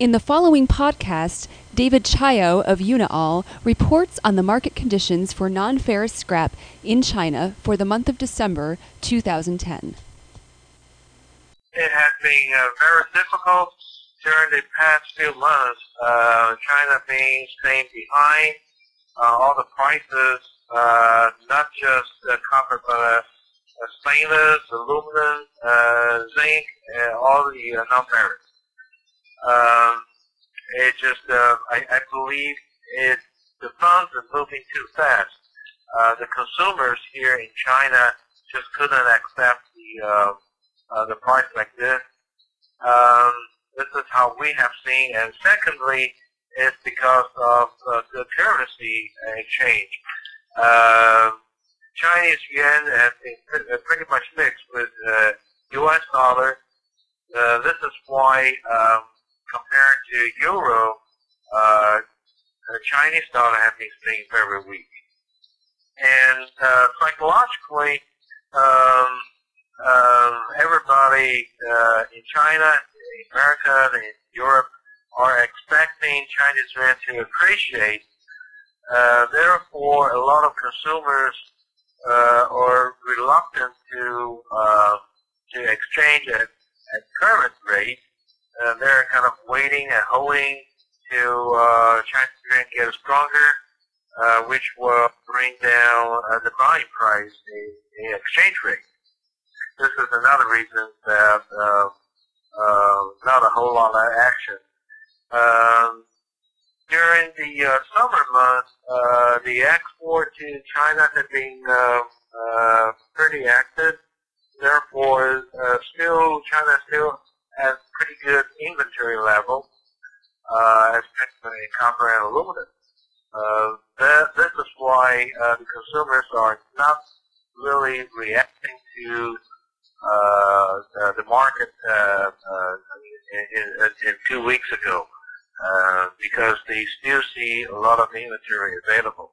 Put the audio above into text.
In the following podcast, David Chaio of Uni-All reports on the market conditions for non ferrous scrap in China for the month of December 2010. It has been uh, very difficult during the past few months. Uh, China being staying behind uh, all the prices, uh, not just uh, copper, but uh, stainless, aluminum, zinc, and all the non-ferrous. Um, it just, uh, I, I believe it, the funds are moving too fast. Uh, the consumers here in China just couldn't accept the, uh, uh, the price like this. Um, this is how we have seen. And secondly, it's because of uh, the currency exchange. Uh, Chinese yuan has been pretty much mixed with uh, U.S. dollar. Uh, this is why um, compared to euro, uh, the Chinese dollar has been staying very weak. And uh, psychologically, um, uh, everybody uh, in China, in America, in Europe are expecting Chinese yuan to appreciate. Uh, therefore, a lot of consumers uh, are reluctant to uh, to exchange at, at current rate uh, they're kind of waiting and hoping to uh, Chinese yuan get stronger, uh, which will bring down uh, the buying price, the, the exchange rate. This is another reason that uh, uh, not a whole lot of action. Um, during the uh, summer months, uh, the export to China has been uh, uh, pretty active. Therefore, uh, still China still has pretty good inventory level, uh, especially copper and aluminum. Uh, that, this is why uh, the consumers are not really reacting to uh, the, the market uh, uh, in, in, in two weeks ago uh, because they still see a lot of inventory available.